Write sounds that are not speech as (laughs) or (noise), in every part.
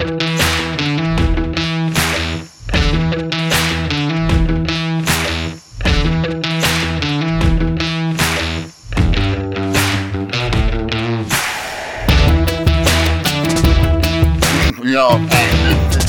Yo, man, this is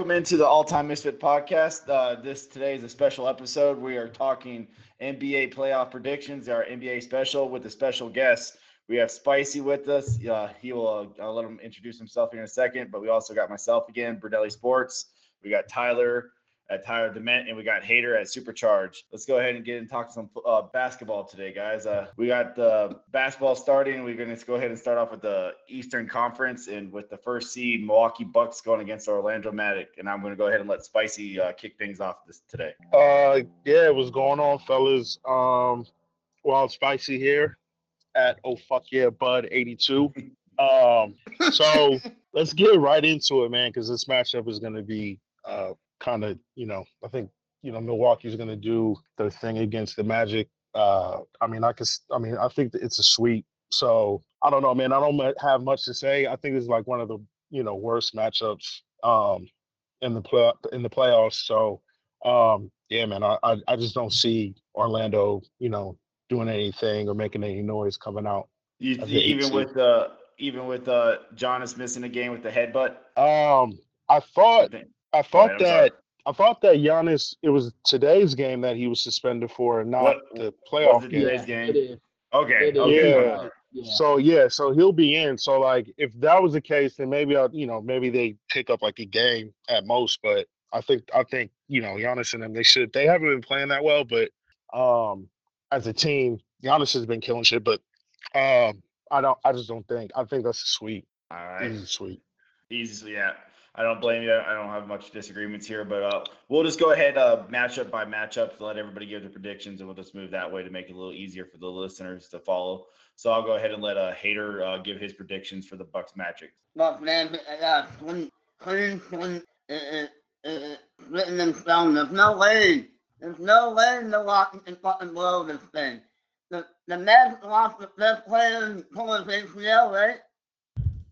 welcome into the All Time Misfit Podcast. Uh, this today is a special episode. We are talking NBA playoff predictions. Our NBA special with a special guest. We have Spicy with us. Uh, he will. Uh, I'll let him introduce himself here in a second. But we also got myself again, Berdelli Sports. We got Tyler at Tyler Dement, and we got Hater at Supercharge. Let's go ahead and get and talk some uh, basketball today, guys. Uh, we got the basketball starting. We're going to go ahead and start off with the Eastern Conference, and with the first seed Milwaukee Bucks going against Orlando Magic. And I'm going to go ahead and let Spicy uh, kick things off this today. Uh, yeah, what's going on, fellas? Um, Wild Spicy here at Oh Fuck Yeah Bud 82. (laughs) Um, so let's get right into it, man, because this matchup is going to be uh kind of, you know, I think you know Milwaukee's going to do their thing against the Magic. Uh, I mean, I could, I mean, I think it's a sweep. So I don't know, man. I don't have much to say. I think it's like one of the you know worst matchups um in the play in the playoffs. So um yeah, man, I, I I just don't see Orlando, you know, doing anything or making any noise coming out. You, the even with uh, even with uh, Giannis missing a game with the headbutt. Um, I thought I thought I'm that I thought that Giannis it was today's game that he was suspended for, and not What- the playoff game. today's game? Okay. Okay. Yeah. Yeah. So yeah, so he'll be in. So like, if that was the case, then maybe I, you know, maybe they pick up like a game at most. But I think I think you know Giannis and them they should. They haven't been playing that well, but um, as a team, Giannis has been killing shit. But um, I don't. I just don't think. I think that's a sweep. All right. Easy sweep. Easy, yeah. I don't blame you. I don't have much disagreements here, but uh, we'll just go ahead uh, matchup by matchup to let everybody give their predictions, and we'll just move that way to make it a little easier for the listeners to follow. So I'll go ahead and let a hater uh, give his predictions for the Bucks Magic. Look, man, uh, when, when, uh, uh, uh, written in stone, there's no way, there's no way Milwaukee can fucking blow this thing. The, the Magic lost the best player in Polish ACL, right?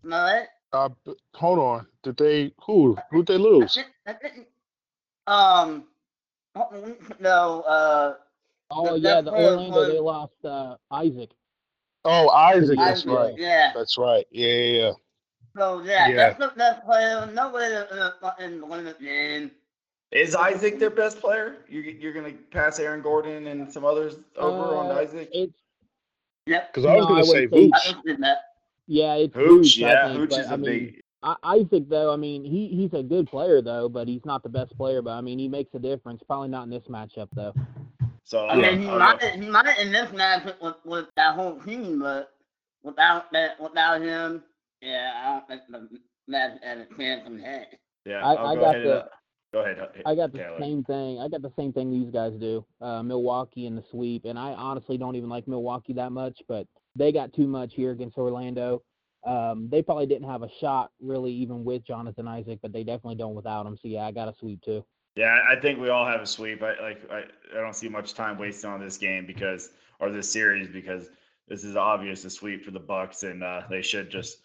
Am I right? Uh, hold on. Did they who who'd they lose? I think, I think, um, a couple weeks ago, uh, Oh the yeah, the player Orlando they lost uh, Isaac. Oh, Isaac. That's Isaac, right. Yeah. That's right. Yeah, yeah. yeah. So yeah, Yeah. that's the best player. No way to uh, fucking win the game. Is Isaac their best player? You're, you're going to pass Aaron Gordon and some others over on Uh, Isaac? It's Yep. Because I was No, gonna say wouldn't say- Vooch. I just did that. yeah, it's Hooch, Vooch, I yeah. think, Hooch but, is I a mean, big. I, Isaac though, I mean, he he's a good player though, but he's not the best player. But I mean, he makes a difference. Probably not in this matchup though. So I I'll mean, go- he I'll might go- he might in this matchup with, with that whole team, but without that without him, yeah, I don't think the Magic had a chance in heck. yeah, I- I'll I go got ahead. and, the- uh, go ahead. uh, I got the Taylor. same thing. I got the same thing these guys do. Uh, Milwaukee in the sweep, and I honestly don't even like Milwaukee that much, but they got too much here against Orlando. Um, they probably didn't have a shot really, even with Jonathan Isaac, but they definitely don't without him. So yeah, I got a sweep too. Yeah, I think we all have a sweep. I like I, I don't see much time wasted on this game because or this series because this is obvious a sweep for the Bucks and uh, they should just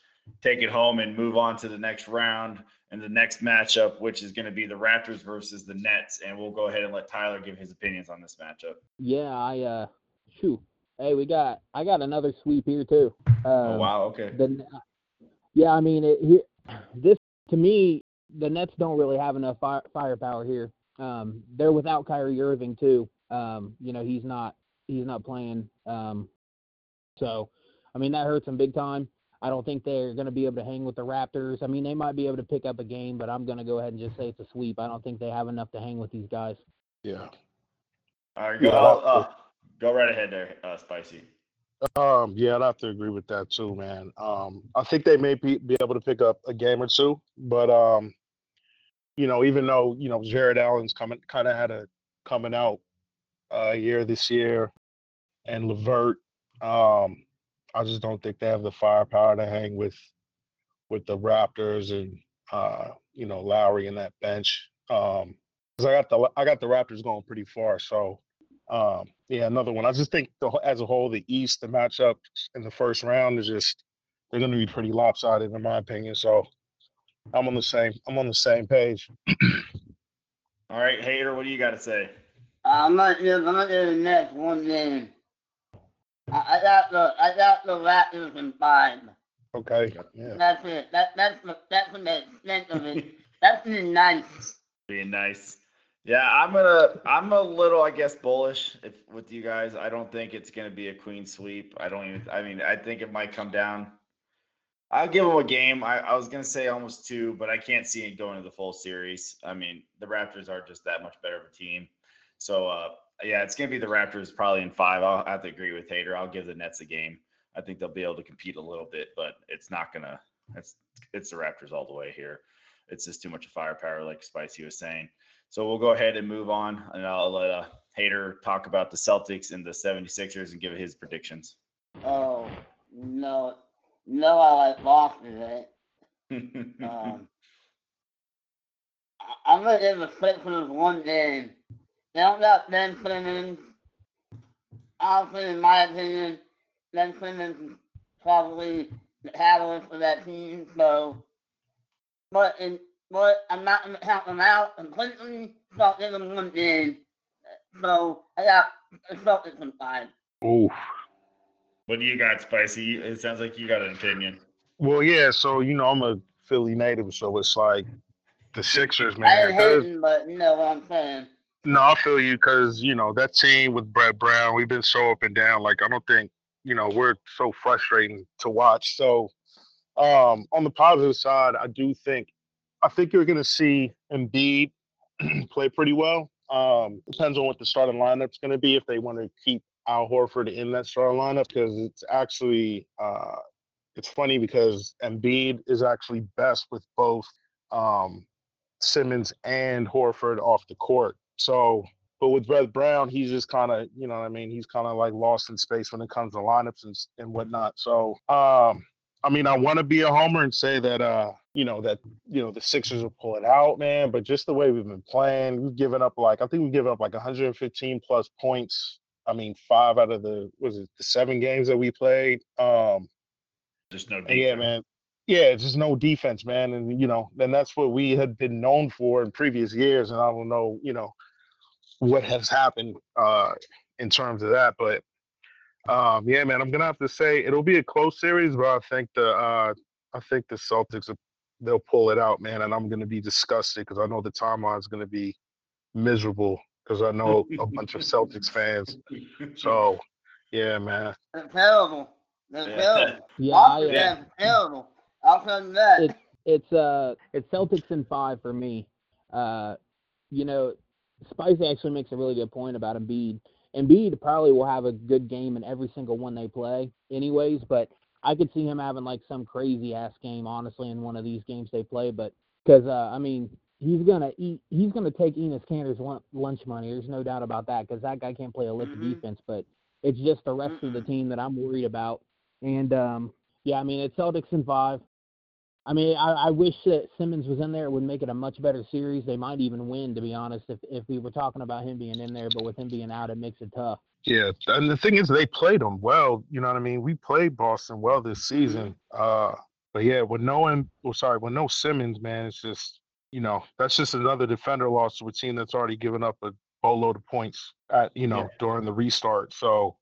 take it home and move on to the next round and the next matchup, which is going to be the Raptors versus the Nets. And we'll go ahead and let Tyler give his opinions on this matchup. Yeah, I uh, shoot. Hey, we got I got another sweep here too. Um, oh wow, okay. The, yeah, I mean, it, here, this to me, the Nets don't really have enough fire, firepower here. Um, they're without Kyrie Irving too. Um, you know, he's not he's not playing. Um, so, I mean, that hurts them big time. I don't think they're going to be able to hang with the Raptors. I mean, they might be able to pick up a game, but I'm going to go ahead and just say it's a sweep. I don't think they have enough to hang with these guys. Yeah. All right, go, Yeah, uh, uh, go right ahead there, uh, Spicy. Um, yeah, I'd have to agree with that too, man. Um, I think they may be, be able to pick up a game or two, but um, you know, even though you know Jarrett Allen's coming, kind of had a coming out uh, year this year, and Levert, um, I just don't think they have the firepower to hang with with the Raptors and uh, you know Lowry and that bench. Um, 'cause I got the I got the Raptors going pretty far, so um, yeah, another one. I just think the, as a whole, the East, the matchup in the first round is just they're going to be pretty lopsided in my opinion. So I'm on the same I'm on the same page. (clears throat) All right, Hater, what do you got to say? I'm not I'm not doing the next one game. I, I got the I got the Raptors in five. Okay. Yeah. That's it. That that's the that's the extent of it. That's the nice. Being nice. Yeah, I'm gonna. I'm a little, I guess, bullish if, with you guys. I don't think it's gonna be a queen sweep. I don't even. I mean, I think it might come down. I'll give them a game. I, I was gonna say almost two, but I can't see it going to the full series. I mean, the Raptors are just that much better of a team. So, uh, yeah, it's gonna be the Raptors probably in five. I'll have to agree with Hater. I'll give the Nets a game. I think they'll be able to compete a little bit, but it's not gonna. It's it's the Raptors all the way here. It's just too much of firepower, like Spicy was saying. So we'll go ahead and move on, and I'll let uh, Hater talk about the Celtics and the 76ers and give his predictions. Oh no, no, I like lost it. (laughs) Um, I- I'm gonna give the Sixers one game. They don't got Ben Simmons. Honestly, in my opinion, Ben Simmons is probably the catalyst for that team. So, but in but I'm not gonna count them out completely. So I'll give them one game. So I got the Celtics in five. Oof. what do you got, Spicy? It sounds like you got an opinion. Well, yeah. So you know, I'm a Philly native, so it's like the Sixers, I man. ain't 'cause- hating, but you know what I'm saying. No, I feel you because you know that team with Brett Brown, we've been so up and down. Like I don't think you know we're so frustrating to watch. So um, on the positive side, I do think I think you're going to see Embiid (clears throat) play pretty well. Um, depends on what the starting lineup's going to be if they want to keep Al Horford in that starting lineup because it's actually uh, it's funny because Embiid is actually best with both um, Simmons and Horford off the court. So, but with Brett Brown, he's just kind of, you know what I mean? He's kind of like lost in space when it comes to lineups and, and whatnot. So, um, I mean, I want to be a homer and say that, uh, you know, that, you know, the Sixers will pull it out, man. But just the way we've been playing, we've given up like, I think we've given up like 115 plus points. I mean, five out of the, was it the seven games that we played? Um, Just no and yeah, man. Yeah, it's just no defense, man. And you know, and that's what we had been known for in previous years. And I don't know, you know, what has happened uh in terms of that. But um yeah, man, I'm gonna have to say it'll be a close series, but I think the uh I think the Celtics will- they'll pull it out, man. And I'm gonna be disgusted because I know the timeline is gonna be miserable because I know a bunch of Celtics fans. So yeah, man. They're terrible. They're Yeah. terrible. (laughs) Yeah, I, Boston uh, Yeah. terrible. I'll tell you that. It- it's uh it's Celtics in five for me. Uh, you know, Spicy actually makes a really good point about Embiid. Embiid probably will have a good game in every single one they play, anyways. But I could see him having like some crazy ass game, honestly, in one of these games they play. But because uh, I mean, he's gonna eat, he's gonna take Enes Kanter's lunch money. There's no doubt about that because that guy can't play a lick of Mhm. defense. But it's just the rest of the team that I'm worried about. And um, yeah, I mean, it's Celtics in five. I mean, I, I wish that Simmons was in there. It would make it a much better series. They might even win, to be honest, if if we were talking about him being in there. But with him being out, it makes it tough. Yeah, and the thing is, they played them well. You know what I mean? We played Boston well this season. Uh, but yeah, with no, Em- well, sorry, with no Simmons, man, it's just you know that's just another defender loss to a team that's already given up a boatload of points at you know Yeah. during the restart. So,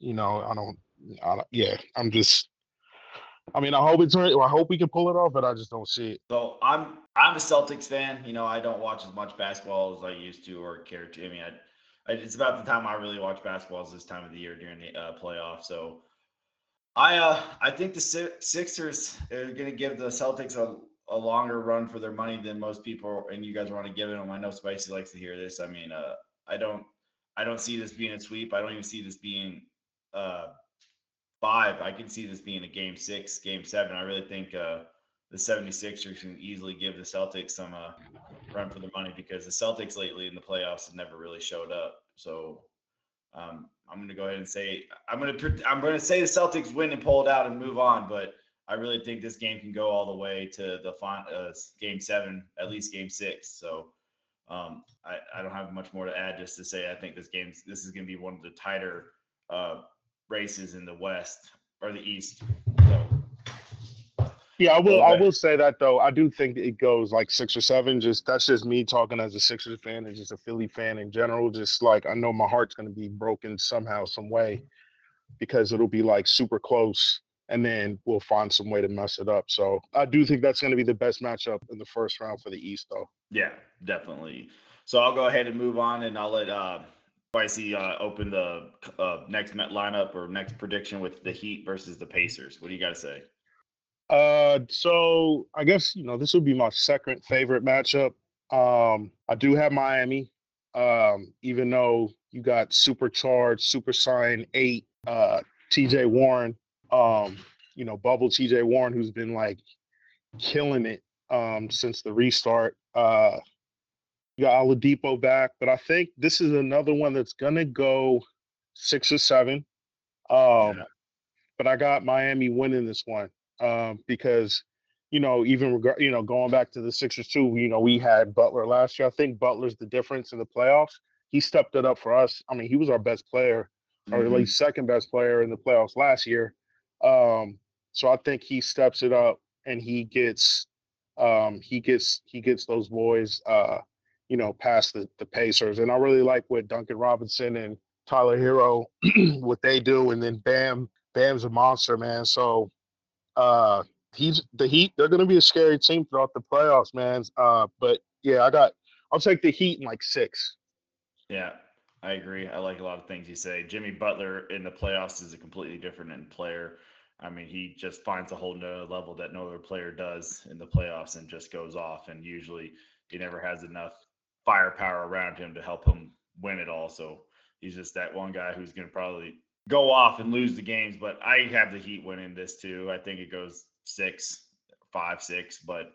you know, I don't, I don't yeah, I'm just. I mean, I hope it's. I hope we can pull it off, but I just don't see it. So I'm I'm a Celtics fan. You know, I don't watch as much basketball as I used to or care to. I mean, I, it's about the time I really watch basketball is this time of the year during the uh, playoffs. So I uh I think the Sixers are going to give the Celtics a, a longer run for their money than most people and you guys want to give them. I know Spicy likes to hear this. I mean, uh, I don't I don't see this being a sweep. I don't even see this being uh, five. I can see this being a game six, game seven. I really think uh, the 76ers can easily give the Celtics some uh, run for the money because the Celtics lately in the playoffs have never really showed up. So um, I'm going to go ahead and say I'm going to I'm going to say the Celtics win and pull it out and move on, but I really think this game can go all the way to the final, uh, game seven, at least game six. So um, I, I don't have much more to add. Just to say, I think this game this is going to be one of the tighter uh, races in the West or the East. Yeah, I will. I will say that though. I do think it goes like six or seven. Just that's just me talking as a Sixers fan and just a Philly fan in general. Just like I know my heart's going to be broken somehow, some way, because it'll be like super close and then we'll find some way to mess it up. So I do think that's going to be the best matchup in the first round for the East, though. Yeah, definitely. So I'll go ahead and move on, and I'll let uh, Spicy uh, open the uh, next Met lineup or next prediction with the Heat versus the Pacers. What do you got to say? Uh, so I guess you know this would be my second favorite matchup. Um, I do have Miami, um, even though you got supercharged, super sign eight, uh, T.J. Warren um, you know, Bubble TJ Warren, who's been like killing it um, since the restart. Uh, you got Oladipo back, but I think this is another one that's gonna go six or seven. Um, yeah. But I got Miami winning this one um, because you know, even regard, you know, going back to the Sixers too, you know, we had Butler last year. I think Butler's the difference in the playoffs. He stepped it up for us. I mean, he was our best player, mm-hmm. or at least second best player in the playoffs last year. Um, so I think he steps it up and he gets um, he gets he gets those boys uh, you know past the, the Pacers. And I really like what Duncan Robinson and Tyler Herro (clears throat) what they do. And then Bam Bam's a monster, man. So uh, he's the Heat. They're going to be a scary team throughout the playoffs, man. Uh, but yeah, I got. I'll take the Heat in like six. Yeah, I agree. I like a lot of things you say. Jimmy Butler in the playoffs is a completely different player. I mean, he just finds a whole new level that no other player does in the playoffs and just goes off. And usually he never has enough firepower around him to help him win it all. So he's just that one guy who's going to probably go off and lose the games. But I have the Heat winning this too. I think it goes six, five, six. But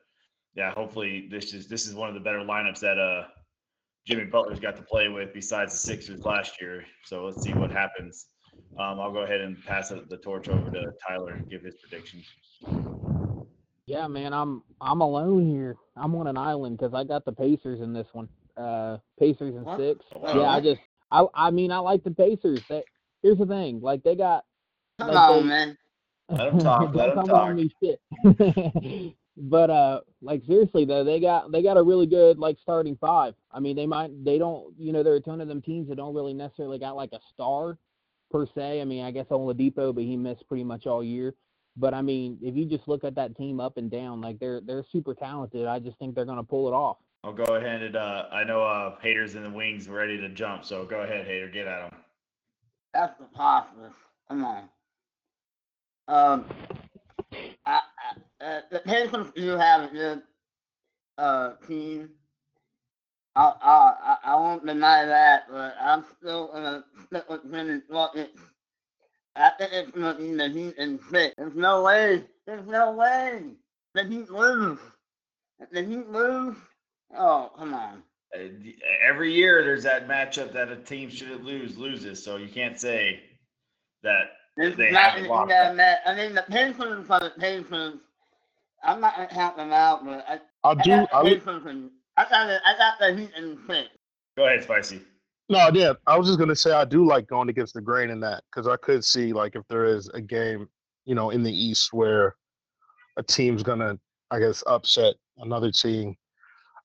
yeah, hopefully this is this is one of the better lineups that uh Jimmy Butler's got to play with besides the Sixers last year. So let's see what happens um, I'll go ahead and pass the torch over to Tyler and give his prediction. Yeah, man, I'm I'm alone here. I'm on an island because I got the Pacers in this one. Uh, Pacers in what? six. Oh, yeah, I just I I mean I like the Pacers. That here's the thing, like they got. Come like on, they, man. (laughs) Let them talk. let (laughs) them talk. Shit. (laughs) but uh, like seriously though, they got they got a really good like starting five. I mean, they might they don't you know there are a ton of them teams that don't really necessarily got like a star per se. I mean, I guess Oladipo, but he missed pretty much all year. But I mean, if you just look at that team up and down, like they're they're super talented. I just think they're going to pull it off. I'll go ahead and uh, I know uh, haters in the wings ready to jump. So go ahead, hater, get at them. That's preposterous. Come on. Um, I, I, uh, the Pacers do have a good uh, team. I, I, I won't deny that, but I'm still gonna stick with Jimmy Bucket. I think it's gonna be the Heat and six. There's no way. There's no way. The Heat lose. The Heat lose. Oh, come on. Uh, every year there's that matchup that a team should lose loses, so you can't say that it's they not have lost. That. I mean, the Pacers are the Pacers. I'm not gonna count them out, but I, I do. I, I, I got it. I got the heat and print. Go ahead, spicy. No, yeah, I was just gonna say I do like going against the grain in that because I could see like if there is a game, you know, in the East where a team's gonna, I guess, upset another team.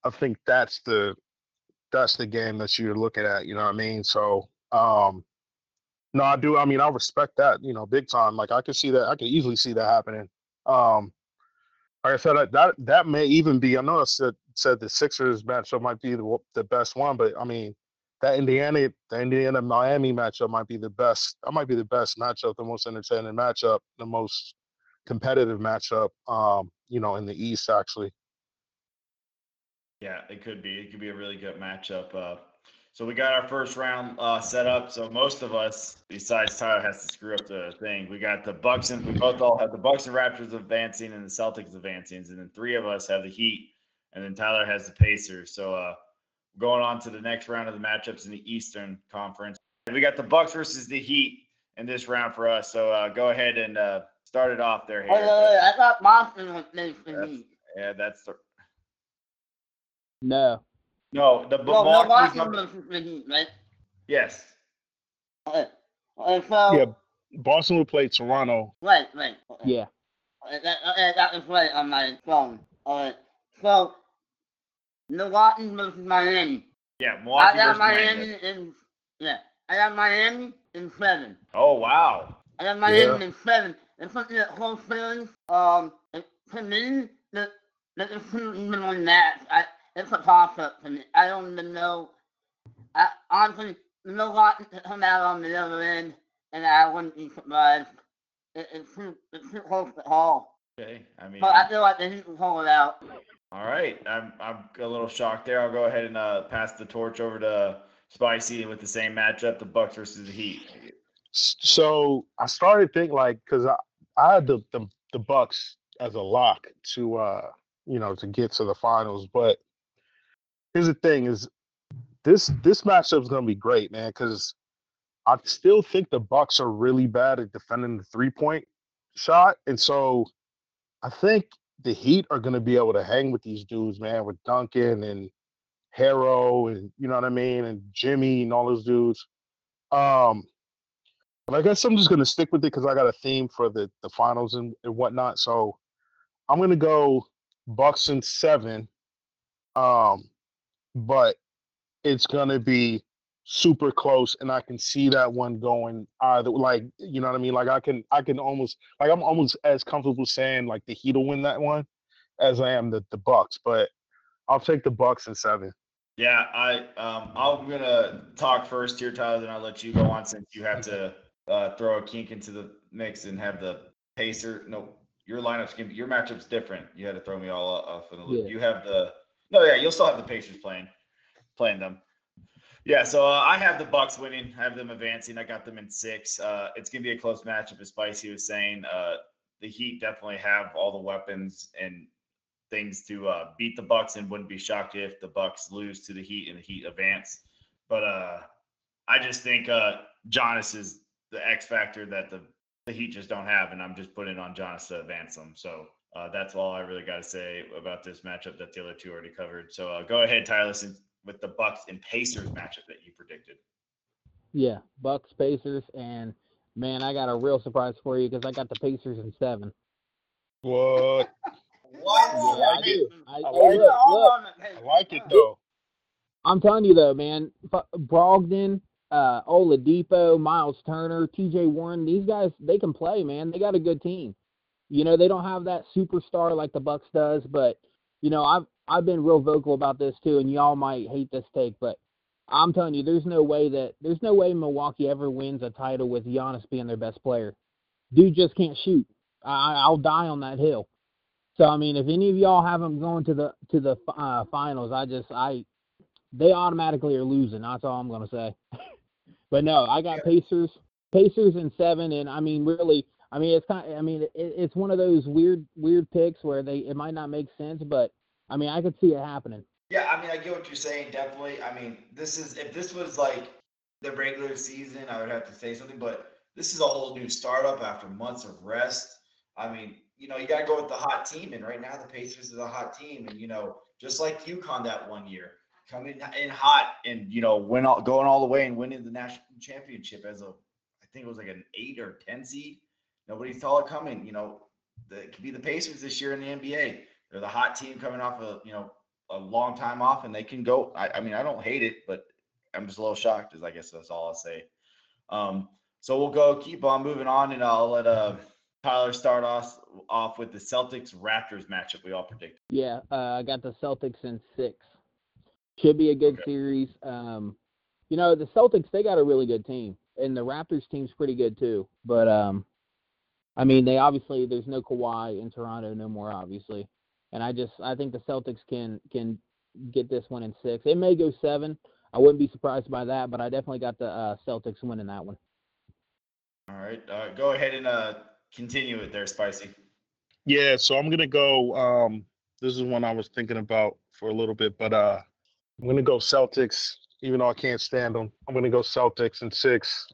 I think that's the that's the game that you're looking at. You know what I mean? So, um, no, I do. I mean, I respect that. You know, big time. Like I could see that. I could easily see that happening. Um, like I said, that that may even be. I know I said said the Sixers matchup might be the the best one, but I mean that Indiana the Indiana Miami matchup might be the best. That might be the best matchup, the most entertaining matchup, the most competitive matchup. Um, you know, in the East actually. Yeah, it could be. It could be a really good matchup. Uh, So we got our first round uh, set up. So most of us, besides Tyler, has to screw up the thing. We got the Bucks and we both all have the Bucks and Raptors advancing and the Celtics advancing, and then three of us have the Heat, and then Tyler has the Pacers. So uh, going on to the next round of the matchups in the Eastern Conference, we got the Bucks versus the Heat in this round for us. So uh, go ahead and uh, start it off there. Wait, wait, I thought Boston was for me. Yeah, that's the No. no the No, no, Milwaukee's Boston was for me, right? yes. Okay. Okay, so, Yeah. Boston will play Toronto. right, right. Okay. Yeah. Okay, that, okay, that was right on my phone. Alright, so, Milwaukee versus Miami. Yeah, I got Miami Miami. in, yeah, I got Miami in seven. Oh wow. I got Miami in seven. It's something that whole series, um, it, to me, the, the, the two even on that, I, it's a toss up to me. I don't even know. I, honestly, Milwaukee to come out on the other end, and I wouldn't be surprised. It, it's too, it's too close to call. Okay. I mean, But I feel like they need to pull it out. all right. I'm I'm a little shocked there. I'll go ahead and uh, pass the torch over to Spicy with the same matchup, the Bucks versus the Heat. So I started thinking like because I, I had the, the the Bucks as a lock to uh you know to get to the finals, but here's the thing is this this matchup is gonna be great, man, because I still think the Bucks are really bad at defending the three point shot, and so I think the Heat are gonna be able to hang with these dudes, man, with Duncan and Herro and you know what I mean, and Jimmy and all those dudes. Um, but I guess I'm just gonna stick with it because I got a theme for the the finals and, and whatnot. So I'm gonna go Bucks and seven. Um, but it's gonna be super close, and I can see that one going either like you know what I mean. Like I can I can almost like I'm almost as comfortable saying like the Heat will win that one as I am the the Bucks. But I'll take the Bucks in seven. Yeah, I um I'm gonna talk first here, Tyler. Then I'll let you go on since you have to uh, throw a kink into the mix and have the pacer. No, your lineup's gonna be your matchup's different. You had to throw me all off in the loop. Yeah. You have the no, yeah, you'll still have the Pacers playing playing them. Yeah, so uh, I have the Bucks winning. I have them advancing. I got them in six. Uh, it's gonna be a close matchup, as Spicy was saying. Uh, the Heat definitely have all the weapons and things to uh, beat the Bucks, and wouldn't be shocked if the Bucks lose to the Heat and the Heat advance. But uh, I just think uh, Giannis is the X factor that the the Heat just don't have, and I'm just putting on Giannis to advance them. So uh, that's all I really got to say about this matchup that the other two already covered. So uh, go ahead, Tyler, since with the Bucks and Pacers matchup that you predicted. Yeah. Bucks, Pacers, and man, I got a real surprise for you because I got the Pacers in seven. What? What? Yeah, I do. I, I hey, like look, it. look, I like it though. I'm telling you though, man, F- Brogdon, uh, Oladipo, Miles Turner, T.J. Warren, these guys they can play, man. They got a good team. You know, they don't have that superstar like the Bucks does, but you know, I've I've been real vocal about this too, and y'all might hate this take, but I'm telling you, there's no way that there's no way Milwaukee ever wins a title with Giannis being their best player. Dude just can't shoot. I, I'll die on that hill. So I mean, if any of y'all have them going to the to the uh, finals, I just I they automatically are losing. That's all I'm gonna say. (laughs) but no, I got Pacers, Pacers in seven, and I mean really, I mean it's kind. I mean it, it's one of those weird weird picks where they it might not make sense, but I mean I could see it happening. Yeah, I mean, I get what you're saying. Definitely. I mean, this is if this was like the regular season, I would have to say something, but this is a whole new startup after months of rest. I mean, you know, you got to go with the hot team, and right now the Pacers is a hot team, and you know, just like UConn that one year, coming in hot and you know, win all, going all the way and winning the national championship as a, I think it was like an eight or ten seed. Nobody saw it coming. You know, the, it could be the Pacers this year in the NBA. They're the hot team coming off of you know a long time off and they can go. I, I mean, I don't hate it, but I'm just a little shocked. Is I guess that's all I'll say. Um, so we'll go keep on moving on, and I'll let uh, Tyler start off off with the Celtics Raptors matchup we all predicted. Yeah, uh, I got the Celtics in six. Should be a good Okay. series. Um, you know, the Celtics they got a really good team, and the Raptors team's pretty good too. But um, I mean, they obviously there's no Kawhi in Toronto no more, obviously, and I just I think the Celtics can can get this one in six. It may go seven. I wouldn't be surprised by that, but I definitely got the uh, Celtics winning that one. All right, uh, go ahead and uh, continue it there, Spicy. Yeah, so I'm gonna go. Um, this is one I was thinking about for a little bit, but uh, I'm gonna go Celtics, even though I can't stand them. I'm gonna go Celtics in six.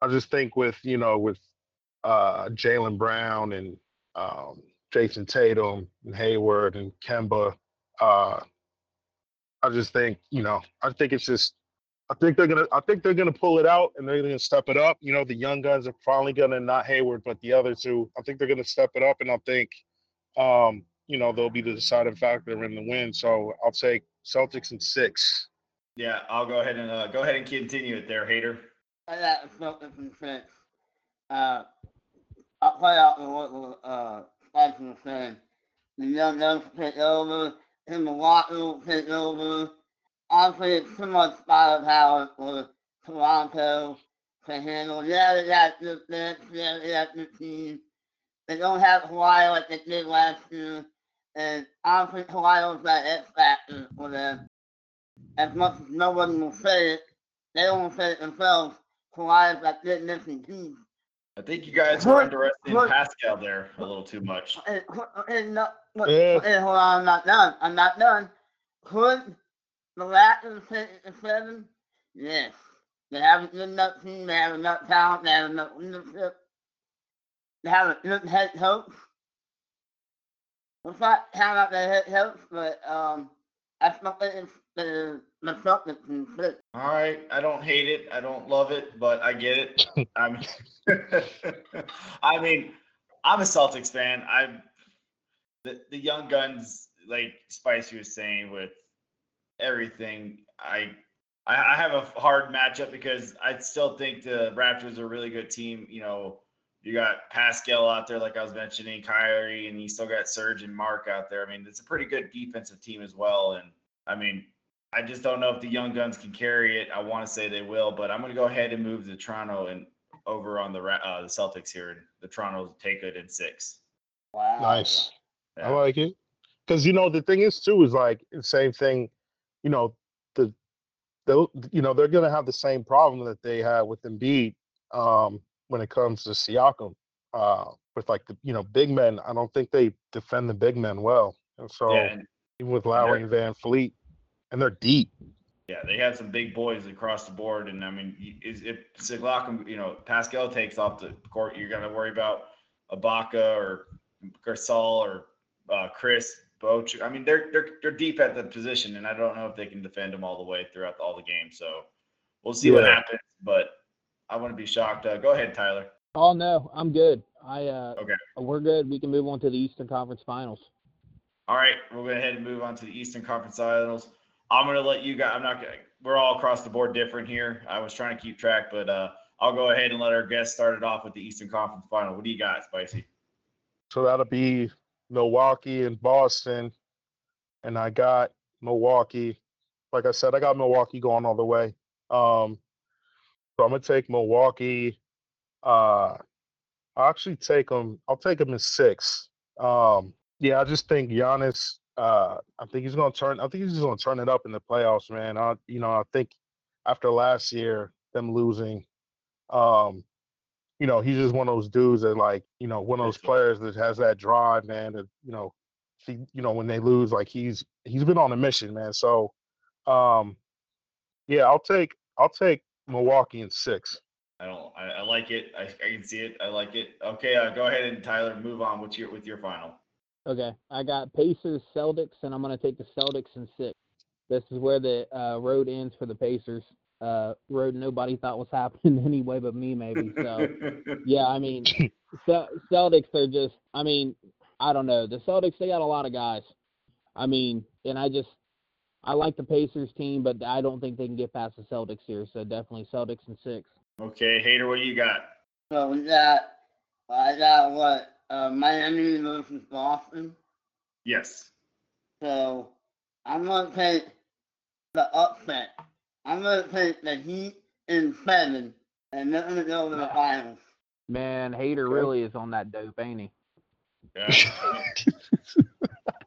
I just think with you know with uh, Jaylen Brown and um, Jayson Tatum and Hayward and Kemba, uh, I just think you know I think it's just I think they're gonna I think they're gonna pull it out and they're gonna step it up. You know, the young guns are finally gonna not Hayward, but the other two, I think they're gonna step it up and I think um, you know, they'll be the deciding factor in the win. So I'll take Celtics in six. Yeah, I'll go ahead and uh, go ahead and continue it there, hater. I got the Celtics. Uh, I'll play out the what uh Spicy was. The young guns take over, and Milwaukee will take over. Honestly, it's too much firepower for Toronto to handle. Yeah, they got this bench, yeah, they got this team. They don't have Kawhi like they did last year. And honestly, Kawhi was that X factor for them. As much as nobody will say it, they don't say it themselves. Kawhi is that good missing piece. I think you guys are underestimating Pascal there a little too much. And, and, no, look, Yeah. and hold on, I'm not done. I'm not done. Could the Raptors take seven? Yes. They have a good enough team. They have enough talent. They have enough leadership. They have a good head coach. Let's not count out their head coach, but um, that's not the the the Celtics in six. All right, I don't hate it, I don't love it, but I get it. (laughs) I mean, (laughs) I mean, I'm a Celtics fan. I'm the the young guns, like Spicy was saying, with everything. I I, I have a hard matchup because I still think the Raptors are a really good team. You know, you got Pascal out there, like I was mentioning, Kyrie, and you still got Serge and Marc out there. I mean, it's a pretty good defensive team as well. And I mean, I just don't know if the young guns can carry it. I want to say they will, but I'm going to go ahead and move to Toronto and over on the uh, the Celtics here. and The Toronto take it in six. Wow. Nice. I like it. Because you know the thing is too is like the same thing. You know the the you know they're gonna have the same problem that they had with Embiid um, when it comes to Siakam. Uh, with like the you know big men, I don't think they defend the big men well, and so Yeah, and even with Lowry and VanVleet, and they're deep. yeah, they had some big boys across the board. And I mean, is if Siakam, you know, Pascal takes off the court, you're going to worry about Ibaka or Gasol or uh, Chris Boucher. I mean, they're they're they're deep at the position, and I don't know if they can defend them all the way throughout all the games. So we'll see what happens. But I wouldn't be shocked. Uh, go ahead, Tyler. Oh no, I'm good. I uh, Okay. we're good. We can move on to the Eastern Conference Finals. All right, we'll go ahead and move on to the Eastern Conference Finals. I'm gonna let you guys. I'm not gonna. We're all across the board different here. I was trying to keep track, but uh, I'll go ahead and let our guest start it off with the Eastern Conference Final. What do you got, Spicy? So that'll be Milwaukee and Boston, and I got Milwaukee. Like I said, I got Milwaukee going all the way. Um, so I'm gonna take Milwaukee. Uh, I'll actually take them. I'll take them in six. Um, yeah, I just think Giannis. Uh, I think he's gonna turn. I think he's gonna turn it up in the playoffs, man. I, you know, I think after last year, them losing, um, you know, he's just one of those dudes that like, you know, one of those (laughs) players that has that drive, man. That you know, he, you know, when they lose, like he's he's been on a mission, man. So, um, yeah, I'll take I'll take Milwaukee in six. I don't. I, I like it. I, I can see it. I like it. Okay, uh, go ahead and Tyler, move on. What's your with your final? Okay, I got Pacers, Celtics, and I'm gonna take the Celtics in six. This is where the uh, road ends for the Pacers. Uh, road nobody thought was (laughs) happening anyway, but me maybe. So (laughs) yeah, I mean, Ce- Celtics are just. I mean, I don't know. The Celtics they got a lot of guys. I mean, and I just I like the Pacers team, but I don't think they can get past the Celtics here. So definitely Celtics in six. okay, Hater, what do you got? So we got, I got what, uh, Miami versus Boston. Yes. So I'm gonna take the upset. I'm gonna take the Heat in seven, and they're gonna go to the finals. Man, Hater really is on that dope, ain't he? Yeah. (laughs)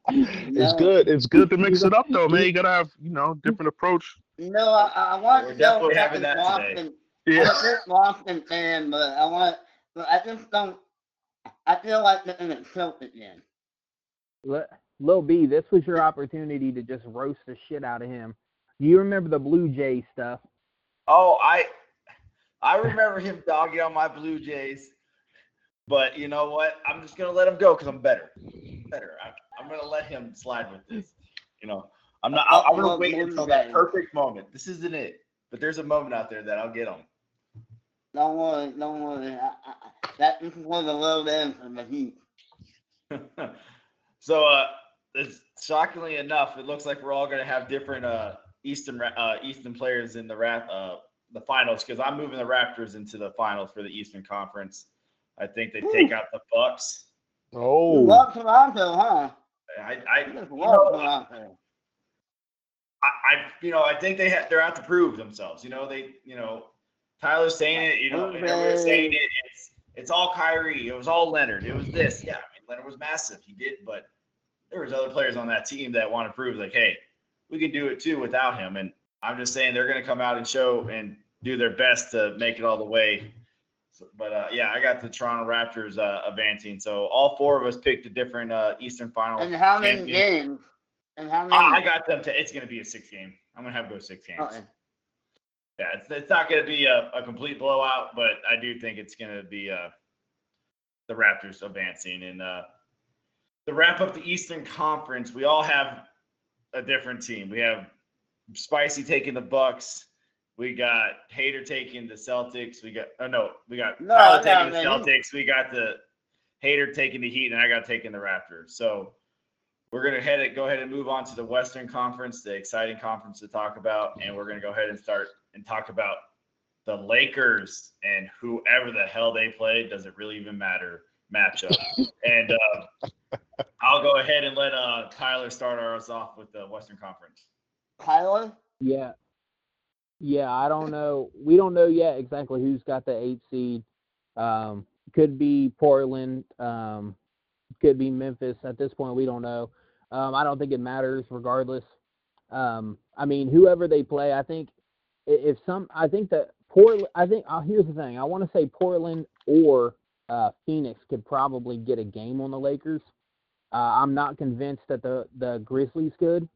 It's No. good. It's good to mix it up though, man. You gotta have, you know, different approach No, I, I want We're to know definitely having that Boston. today. I'm Yeah. a big Boston fan, but I want, but I just don't. I feel like they're gonna choke again. Li- Lil B, this was your opportunity to just roast the shit out of him. Do you remember the Blue Jays stuff? Oh, I I remember him dogging on my Blue Jays, but you know what? I'm just gonna let him go because I'm better. Better. I, I'm gonna let him slide with this. You know, I'm not. I, I'm gonna wait until that perfect moment. This isn't it, but there's a moment out there that I'll get him. Don't worry, don't worry. I, I, I- that this is one of the low ends for the Heat. (laughs) so, uh, it's shockingly enough, it looks like we're all gonna have different uh Eastern uh Eastern players in the rap uh the finals because I'm moving the Raptors into the finals for the Eastern Conference. I think they take out the Bucks. You Oh, love Toronto, huh? I, I, You just you love know, Toronto. I, I, you know, I think they ha- they're out to prove themselves. You know, they, you know, Tyler's saying it. You know, saying it. It's it's all Kyrie. It was all Leonard. It was this. Yeah, I mean, Leonard was massive. He did, but there was other players on that team that want to prove like, hey, we can do it too without him. And I'm just saying they're going to come out and show and do their best to make it all the way. So, but uh, yeah, I got the Toronto Raptors uh, advancing. So all four of us picked a different uh, Eastern Final. And how many champion. games? And how many? I I got them to. It's going to be a six game. I'm going to have to go six games. Okay. Yeah, it's, it's not going to be a, a complete blowout, but I do think it's going to be uh, the Raptors advancing. And uh, to wrap up the Eastern Conference, we all have a different team. We have Spicy taking the Bucks. We got Hater taking the Celtics. We got oh no, we got No, Tyler no, taking the Celtics. We got the Hater taking the Heat, and I got taking the Raptors. So we're gonna head it, go ahead and move on to the Western Conference, the exciting conference to talk about, and we're gonna go ahead and start and talk about the Lakers and whoever the hell they play. Does it really even matter? Matchup. (laughs) and uh, I'll go ahead and let uh, Tyler start us off with the Western Conference. Tyler? Yeah. Yeah, I don't know. We don't know yet exactly who's got the eight seed. Um, could be Portland. Um, could be Memphis. At this point, we don't know. Um, I don't think it matters regardless. Um, I mean, whoever they play, I think i- if some, I think that Portland. I think uh, here's the thing. I want to say Portland or uh, Phoenix could probably get a game on the Lakers. Uh, I'm not convinced that the the Grizzlies could.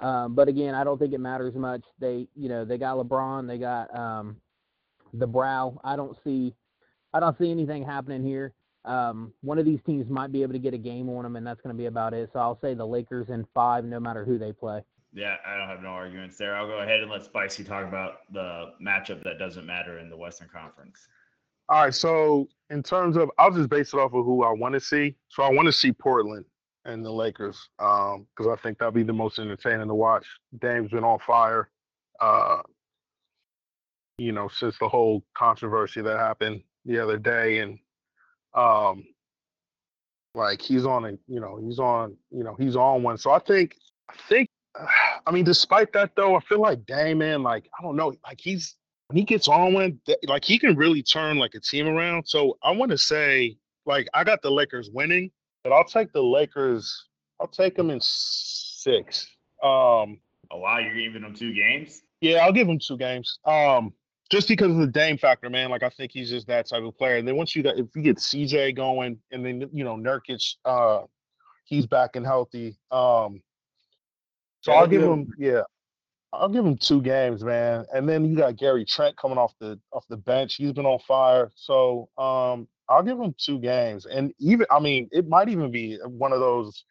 Um, but again, I don't think it matters much. They, you know, they got LeBron, they got um, the Brow. I don't see, I don't see anything happening here. Um, one of these teams might be able to get a game on them, and that's going to be about it. So I'll say the Lakers in five, no matter who they play. Yeah, I don't have no arguments there. I'll go ahead and let Spicy talk about the matchup that doesn't matter in the Western Conference. all right. So in terms of, I'll just base it off of who I want to see. So I want to see Portland and the Lakers because I think that'll be the most entertaining to watch. Dame's been on fire. Uh, you know, since the whole controversy that happened the other day, and um, like he's on a, you know, he's on, you know, he's on one. So I think, I think, I mean, despite that though, I feel like Dame, man, like I don't know, like he's when he gets on one, like he can really turn like a team around. So I want to say, like, I got the Lakers winning, but I'll take the Lakers. I'll take them in six. Um, Oh wow, you're giving them two games? yeah, I'll give them two games. Um, just because of the Dame factor, man. Like I think he's just that type of player. And then once you got, if you get CJ going, and then you know Nurkic, uh, he's back and healthy. Um, so I'll I'll give give him, yeah, I'll give him two games, man. And then you got Gary Trent coming off the off the bench. He's been on fire. So um, I'll give him two games. And even, I mean, it might even be one of those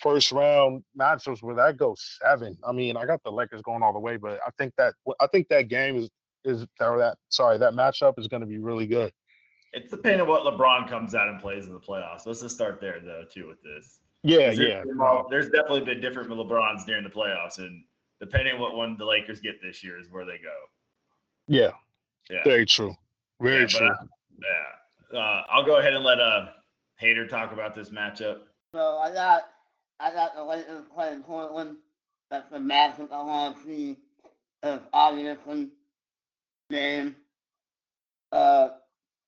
first round matchups where that goes seven. I mean, I got the Lakers going all the way, but I think that I think that game is is or that sorry that matchup is going to be really good. It's depending on what LeBron comes out and plays in the playoffs. Let's just start there though too with this. Yeah, 'Cause yeah. There's, been there's definitely been different LeBrons during the playoffs, and depending on what one the Lakers get this year is where they go. Yeah, Yeah. very true. Very Yeah, true. I- yeah. Uh, I'll go ahead and let uh Hater talk about this matchup. So I got I got the Lakers playing Portland. That's the matchup I want to see. Of obviously game. Uh,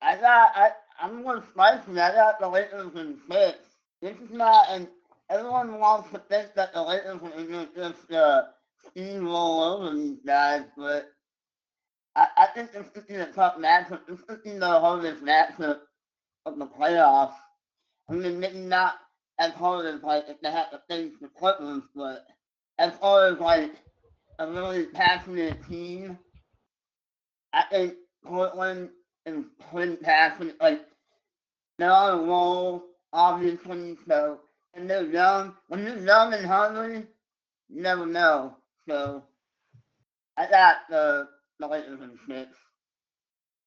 I got I I'm gonna spice spicy. I got the Lakers in six. This is not and everyone wants to think that the Lakers are just uh, steamroll over these guys, but I, I think this could be a tough matchup. This could be the hardest matchup of the playoffs. I mean, maybe not as hard as like if they have to face the Clippers, but as far as like a really passionate team, I think Portland is pretty passionate. Like they're on a roll, obviously. So and they're young. When you're young and hungry, you never know. So I got the the Lakers in six.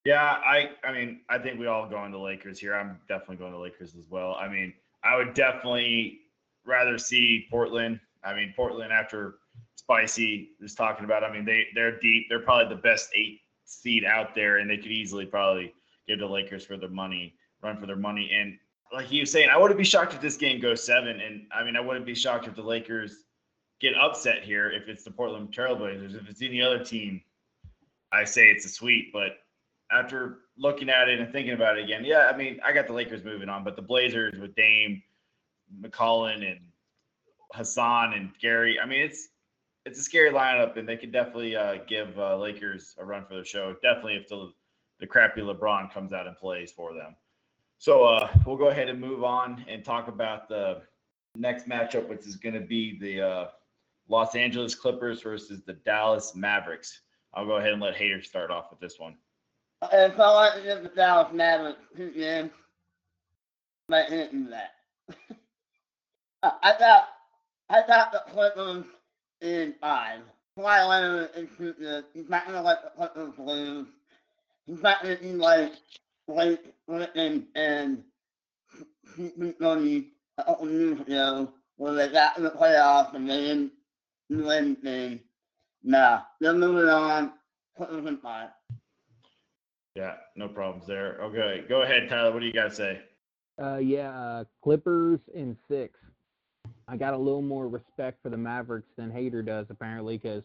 Yeah, I I mean, I think we all going to Lakers here. I'm definitely going to Lakers as well. I mean, I would definitely rather see Portland. I mean, Portland after Spicy is talking about. I mean, they they're deep. They're probably the best eight seed out there, and they could easily probably give the Lakers for their money, run for their money. And like he was saying, I wouldn't be shocked if this game goes seven. And I mean, I wouldn't be shocked if the Lakers get upset here if it's the Portland Trailblazers. If it's any other team, I say it's a sweep. But after looking at it and thinking about it again, yeah, I mean, I got the Lakers moving on, but the Blazers with Dame, McCollum, and Hassan and Gary, I mean, it's it's a scary lineup, and they could definitely uh, give uh, Lakers a run for their show. Definitely if the the crappy LeBron comes out and plays for them. So uh, we'll go ahead and move on and talk about the next matchup, which is going to be the uh, Los Angeles Clippers versus the Dallas Mavericks. I'll go ahead and let Hater start off with this one. If I want to the Dallas Mavericks, (laughs) yeah, hit me that. I (laughs) I thought I thought the Clippers in five. Kawhi Leonard is the he's not gonna let the Clippers lose. He's not gonna be like Blake Griffin and Money a couple years ago where they got in the playoffs and they didn't do anything. Nah, they're moving on. Clippers in five. Yeah, no problems there. Okay, go ahead, Tyler. What do you got to say? Uh, yeah, uh, Clippers in six. I got a little more respect for the Mavericks than Hater does apparently, because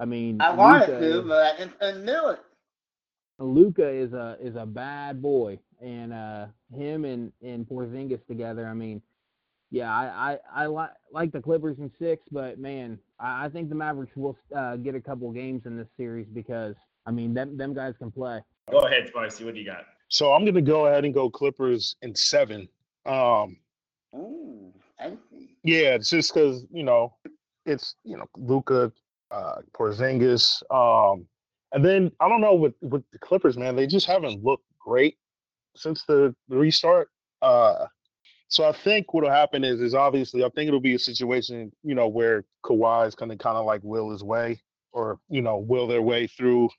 I mean, I wanted Luka to, is- but I just couldn't do it. Luka is a is a bad boy, and uh, him and and Porzingis together. I mean, yeah, I I, I like like the Clippers in six, but man, I, I think the Mavericks will uh, get a couple games in this series because I mean them them guys can play. Go ahead, Spicy. What do you got? So I'm gonna go ahead and go Clippers in seven. Um, Ooh, yeah, it's just because you know it's you know Luka, uh, Porzingis, um, and then I don't know with with the Clippers, man, they just haven't looked great since the, restart. Uh, so I think what'll happen is is obviously I think it'll be a situation you know where Kawhi is gonna kind of like will his way or you know will their way through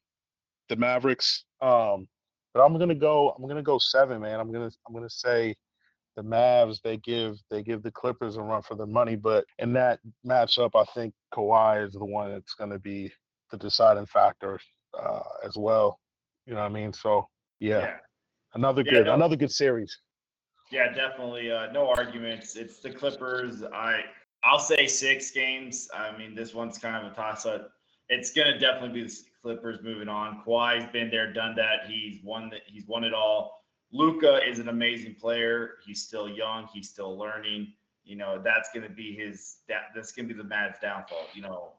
the Mavericks. Um, but I'm gonna go. I'm gonna go seven, man. I'm gonna. I'm gonna say the Mavs. They give. They give the Clippers a run for their money. But in that matchup, I think Kawhi is the one that's gonna be the deciding factor uh, as well. You know what I mean? So yeah, another Yeah, good. no. Another good series. Yeah, definitely. Uh, no arguments. It's the Clippers. I I'll say six games. I mean, this one's kind of a toss up. It's gonna definitely be the Clippers moving on. Kawhi's been there, done that. He's won that. He's won it all. Luka is an amazing player. He's still young. He's still learning. You know, that's gonna be his. That that's gonna be the Mavs' downfall. You know,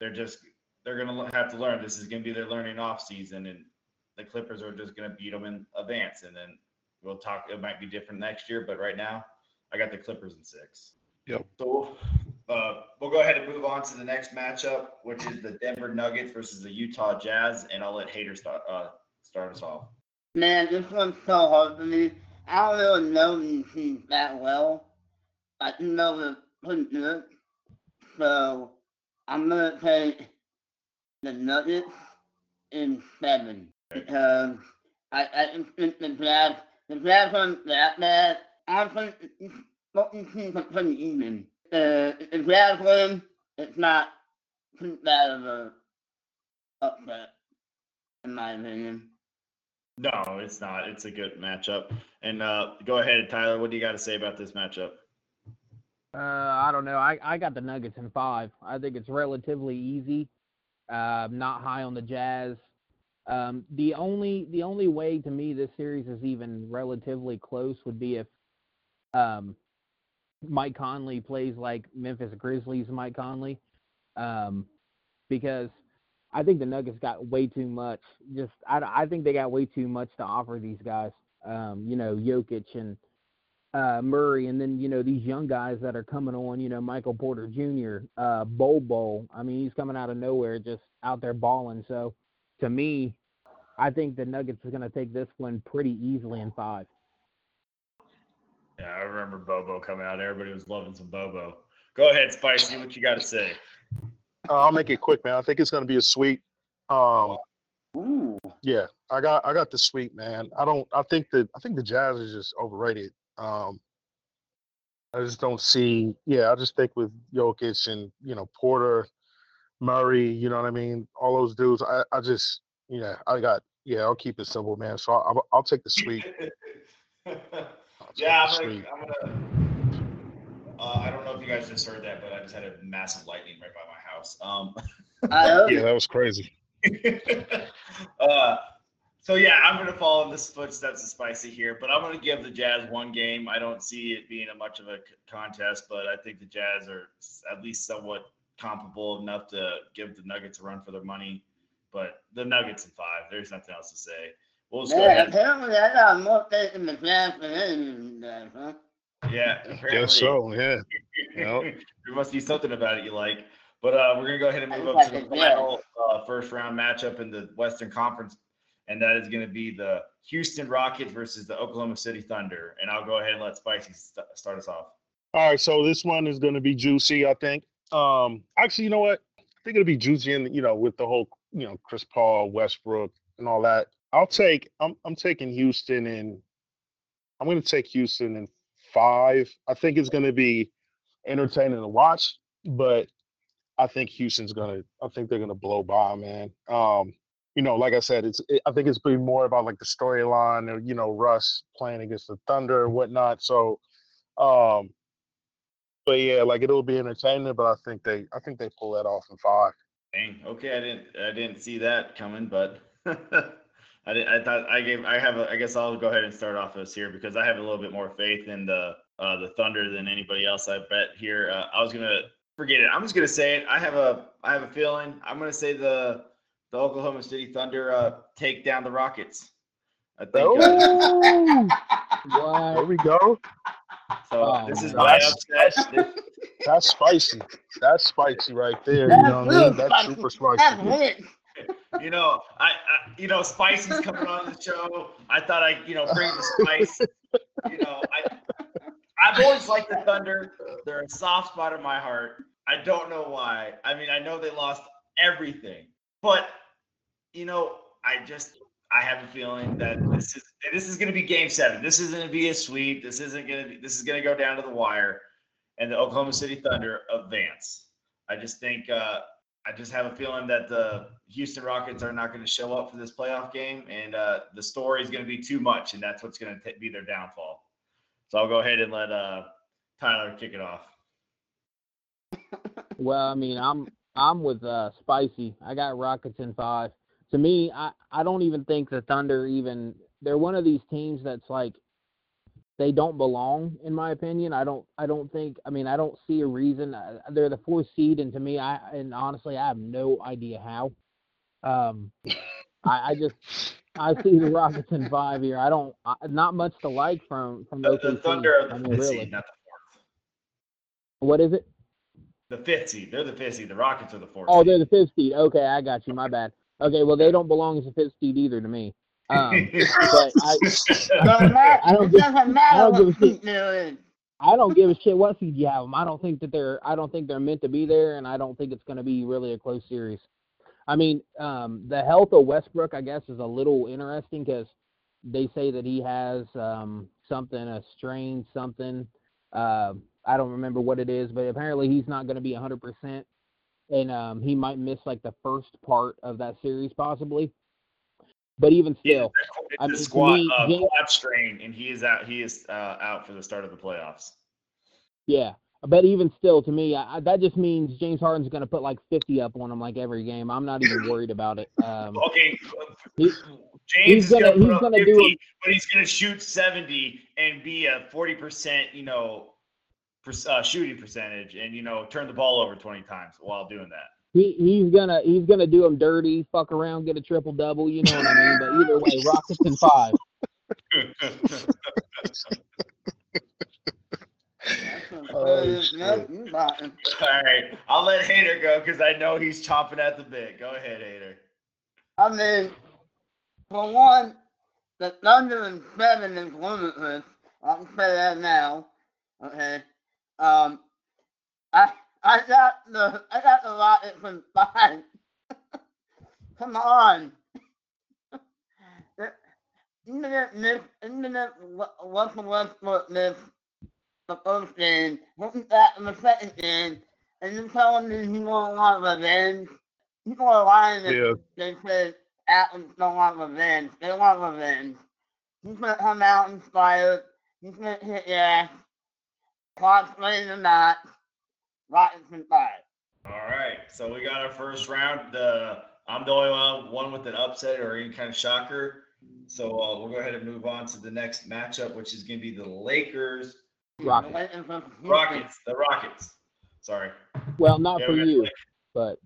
they're just they're gonna have to learn. This is gonna be their learning off season, and the Clippers are just gonna beat them in advance, and then we'll talk. It might be different next year, but right now, I got the Clippers in six. Yep. So uh, we'll go ahead and move on to the next matchup, which is the Denver Nuggets versus the Utah Jazz, and I'll let Hater start uh, start us off. Man, this one's so hard for me. I don't really know these teams that well. I do know they're pretty good. So I'm gonna take the Nuggets in seven because I, I just think the Jazz the Jazz aren't that bad. I think both these teams are pretty even. Uh, if the Jazz win, it's not too bad of a upset, in my opinion. No, it's not. It's a good matchup. And uh, go ahead, Tyler. What do you got to say about this matchup? Uh, I don't know. I, I got the Nuggets in five. I think it's relatively easy. Uh, not high on the Jazz. Um, the only the only way to me this series is even relatively close would be if um, Mike Conley plays like Memphis Grizzlies Mike Conley. um, because I think the Nuggets got way too much. Just I, I think they got way too much to offer these guys. Um, you know, Jokic and uh, Murray, and then you know these young guys that are coming on. You know, Michael Porter Jr., uh, Bol Bol. I mean, he's coming out of nowhere, just out there balling. So, to me, I think the Nuggets are going to take this one pretty easily in five. Yeah, I remember Bobo coming out. Everybody was loving some Bobo. Go ahead, Spicy. What you got to say? Uh, I'll make it quick, man. I think it's going to be a sweep. Um, Ooh. yeah, I got I got the sweep, man. I don't. I think that I think the Jazz is just overrated. Um, I just don't see. Yeah, I just think with Jokic and you know Porter, Murray, you know what I mean. All those dudes. I I just yeah. I got yeah. I'll keep it simple, man. So I'll I'll take the sweep. I'll (laughs) take yeah, the I'm sweep. gonna. I'm gonna uh, I don't know if you guys just heard that, but I just had a massive lightning right by my house. Um, (laughs) Yeah, that was crazy. (laughs) uh, so yeah, I'm gonna follow in this footsteps of Spicy here, but I'm gonna give the Jazz one game. I don't see it being a much of a c- contest, but I think the Jazz are at least somewhat comparable enough to give the Nuggets a run for their money. But the Nuggets in five. There's nothing else to say. We'll just go ahead. apparently I got more faith in the Jazz than any guys, huh? Yeah, apparently. Guess so. Yeah. Yep. (laughs) there must be something about it you like. But uh, we're gonna go ahead and move I up to the like it, yeah. final uh, first round matchup in the Western Conference, and that is gonna be the Houston Rockets versus the Oklahoma City Thunder. And I'll go ahead and let Spicy st- start us off. All right, so this one is going to be juicy, I think. Um, actually, you know what? I think it'll be juicy, and you know, with the whole, you know, Chris Paul, Westbrook, and all that. I'll take. I'm I'm taking Houston, and I'm going to take Houston in five. I think it's going to be entertaining to watch, but I think Houston's going to. I think they're going to blow by, man. Um, you know, like I said, it's. It, I think it's been more about like the storyline, or you know, Russ playing against the Thunder or whatnot. So. Um, but yeah, like it'll be entertaining, but I think they I think they pull that off in five. Dang. Okay, I didn't I didn't see that coming, but (laughs) I did, I thought I gave I have a, I guess I'll go ahead and start off this here because I have a little bit more faith in the uh, the Thunder than anybody else I bet here. Uh, I was gonna forget it. I'm just gonna say it. I have a I have a feeling. I'm gonna say the the Oklahoma City Thunder uh, take down the Rockets. I think. Uh, (laughs) What? There we go. so Oh, this is my That's- upset. (laughs) That's spicy. That's spicy right there. You know what I mean? That's spicy. super spicy. lit. you know, I, I you know, Spicy's coming on the show. I thought I, you know, bring the spice. You know, I I've always liked the Thunder. They're a soft spot in my heart. I don't know why. I mean, I know they lost everything, but you know, I just I have a feeling that this is this is going to be Game Seven. This isn't going to be a sweep. This isn't going to be. This is going to go down to the wire, and the Oklahoma City Thunder advance. I just think. uh I just have a feeling that the Houston Rockets are not going to show up for this playoff game, and uh, the story is going to be too much, and that's what's going to be their downfall. So I'll go ahead and let uh, Tyler kick it off. Well, I mean, I'm I'm with uh, Spicy. I got Rockets in five. To me, I I don't even think the Thunder even they're one of these teams that's like they don't belong in my opinion. I don't I don't think I mean I don't see a reason. Uh, They're the fourth seed, and to me, I and honestly, I have no idea how. Um, (laughs) I, I just I see the Rockets in five here. I don't I, not much to like from from The, the. Thunder are I mean, fifth really. seed, not the fourth. What is it? The fifth seed. They're the fifth seed. The Rockets are the fourth. Oh, seed. they're the fifth seed. Okay, I got you. My bad. Okay, well they don't belong as a fifth seed either to me. Um, (laughs) (laughs) but I, Doesn't. (laughs) I don't give- doesn't don't give a shit. seat they're in. I don't give a shit what seed you have them. I don't think that they're. I don't think they're meant to be there, and I don't think it's going to be really a close series. I mean, um, the health of Westbrook, I guess, is a little interesting because they say that he has um, something, a strain, something. Uh, I don't remember what it is, but apparently he's not going to be 100%, and um, he might miss like the first part of that series possibly. But even Yeah, still, it's I a mean, to squat me, uh, James- strain, and he is out. He is uh, out for the start of the playoffs. Yeah, but even still, to me, I, I- that just means James Harden's going to put like 50 up on him like every game. I'm not even worried about it. Um, (laughs) Okay, He- James he's is gonna- gonna, he's put up gonna 50, but he's gonna shoot 70 and be a 40 percent, you know, uh, shooting percentage and you know turn the ball over 20 times while doing that. He he's gonna he's gonna do him dirty, fuck around, get a triple double. You know what I mean? But either way, Rockets in five. (laughs) Oh, All right, I'll let Hater go because I know he's chomping at the bit. Go ahead, Hater. I mean, for one, the Thunder and seven is limitless. I can say that now. Okay. Um, I I got the I got the Rockets (laughs) in five. Come on. If miss, if Russell Westbrook missed the first game, wasn't that in the second game, and you're telling me he won't want revenge? People are lying Yeah. they say Athens don't want revenge. They want revenge. He's gonna come out inspired. He's gonna hit your ass. Clock's ready to match. Rockets in five. All right, so we got our first round. Uh, I'm the only one, one with an upset or any kind of shocker. So uh, we'll go ahead and move on to the next matchup, which is going to be the Lakers Rockets. Waiting for Houston. Rockets. The Rockets. Sorry. Well, not Yeah, for we you, Lakers. but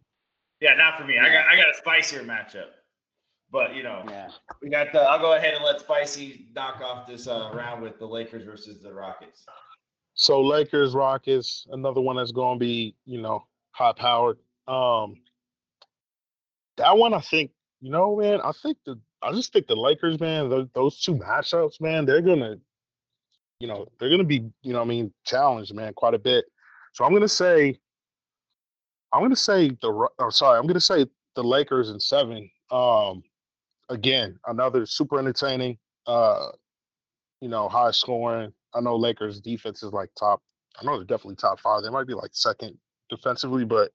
Yeah, not for me. I got I got a spicier matchup. But you know, Yeah. we got the. I'll go ahead and let Spicy knock off this uh, round with the Lakers versus the Rockets. So Lakers, Rockets, another one that's going to be, you know, high powered. Um, that one, I think, you know, man, I think the, I just think the Lakers, man, those, those two matchups, man, they're gonna, you know, they're gonna be, you know, I mean, challenged, man, quite a bit. So I'm gonna say, I'm gonna say the, oh, sorry, I'm gonna say the Lakers in seven. Um, again, another super entertaining, uh, you know, high scoring. I know Lakers defense is like top. I know they're definitely top five. They might be like second defensively, but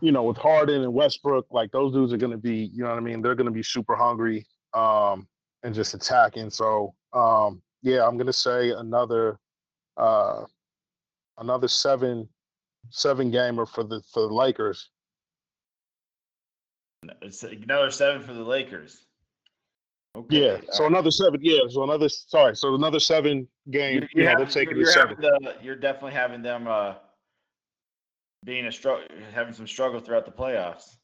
you know, with Harden and Westbrook, like those dudes are going to be, you know what I mean? They're going to be super hungry um, and just attacking. So um, yeah, I'm going to say another uh, another seven seven gamer for the for the Lakers. Another seven for the Lakers. Okay. Yeah. So all right. another seven. Yeah. So another. Sorry. So another seven game. You're- yeah, you're they're having- taking you're, the you're seven. the- you're definitely having them uh, being a struggle, having some struggle throughout the playoffs.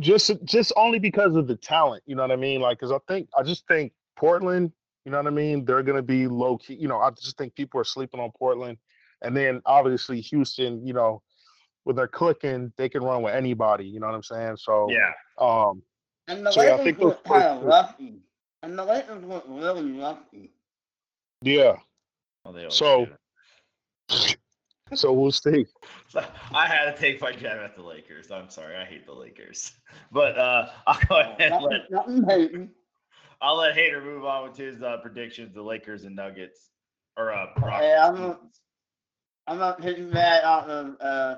just just only because of the talent you know what i mean like because i think i just think portland you know what i mean they're gonna be low key you know i just think people are sleeping on portland and then obviously houston you know when they're clicking they can run with anybody you know what i'm saying so Yeah. um And the So, yeah, I think look those- kind of rusty. And the Lakers look really rusty. yeah Well, So- (laughs) so we'll see (laughs) I had to take my jab at the Lakers. I'm sorry, I hate the Lakers. (laughs) But uh, I'll go ahead and Nothing, let nothing hating. I'll let Hater move on with his uh, predictions: the Lakers and Nuggets, or uh, Hey, I'm Rockets. not- I'm not taking that out of uh,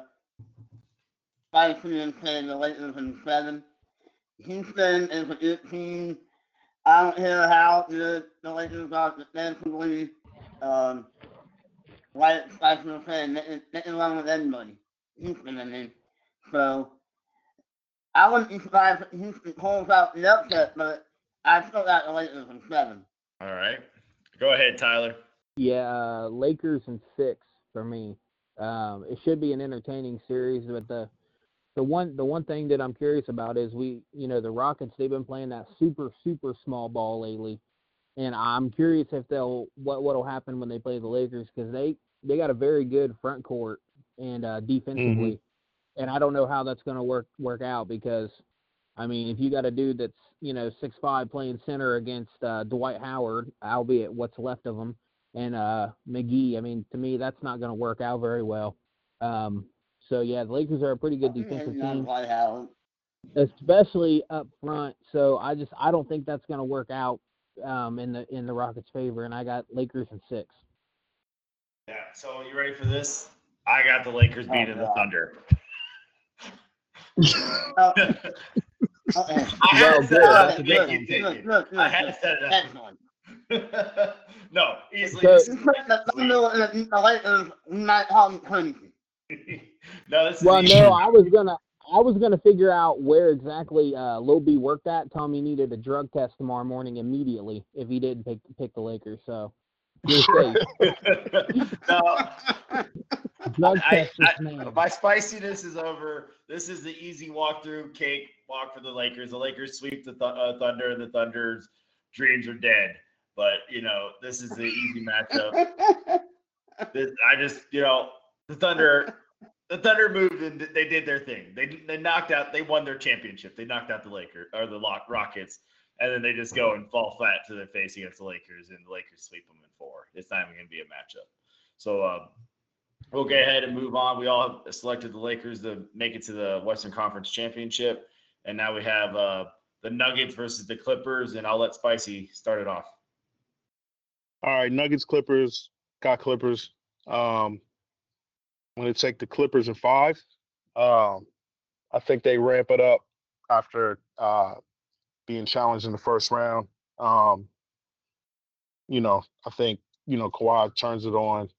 Spicy and saying the Lakers in seven. Houston is a good team. I don't hear how good the Lakers are defensively. Um, like Spicy was saying, they, can- they can run with anybody. Houston, I mean. So, I wouldn't be surprised if Houston pulls out the upset, but I still got the Lakers in seven. All right, go ahead, Tyler. yeah, uh, Lakers in six for me. Um, it should be an entertaining series, but the the one the one thing that I'm curious about is we you know the Rockets they've been playing that super super small ball lately, and I'm curious if they'll what what'll happen when they play the Lakers because they they got a very good front court and uh, defensively, and I don't know how that's going to work work out because I mean if you got a dude that's you know six five playing center against uh, Dwight Howard, albeit what's left of him, and uh, McGee, I mean to me that's not going to work out very well. Um, so yeah, the Lakers are a pretty good defensive team Dwight Howard. especially up front. So I just I don't think that's going to work out um, in the in the Rockets' favor, and I got Lakers in six. Yeah. So you ready for this? I got the Lakers Oh, beating the Thunder. (laughs) I had to good. set it up to make you take it. look, look, I had to set it up. (laughs) No, easily. So- this Just put the Thunder and the Lakers not having crazy. is- no, this is Well, no, I was gonna I was gonna figure out where exactly uh, Lil B worked at. Tommy needed a drug test tomorrow morning immediately if he didn't pick pick the Lakers. So You're safe. (laughs) no, Drug I- test I- is my spiciness is over. This is the easy walkthrough cake walk for the Lakers. The Lakers sweep the th- uh, Thunder, and the Thunder's dreams are dead. But you know, this is the easy matchup. (laughs) This, I just, you know, the Thunder, the Thunder moved and they did their thing. They they knocked out, they won their championship. They knocked out the Lakers or the Lock Rockets, and then they just go and fall flat to their face against the Lakers, and the Lakers sweep them in four. It's not even going to be a matchup. So um, we'll go ahead and move on. We all selected the Lakers to make it to the Western Conference Championship, and now we have uh, the Nuggets versus the Clippers, and I'll let Spicy start it off. All right, Nuggets, Clippers, got Clippers. Um, I'm going to take the Clippers in five. Um, I think they ramp it up after uh, being challenged in the first round. Um, you know, I think, you know, Kawhi turns it on.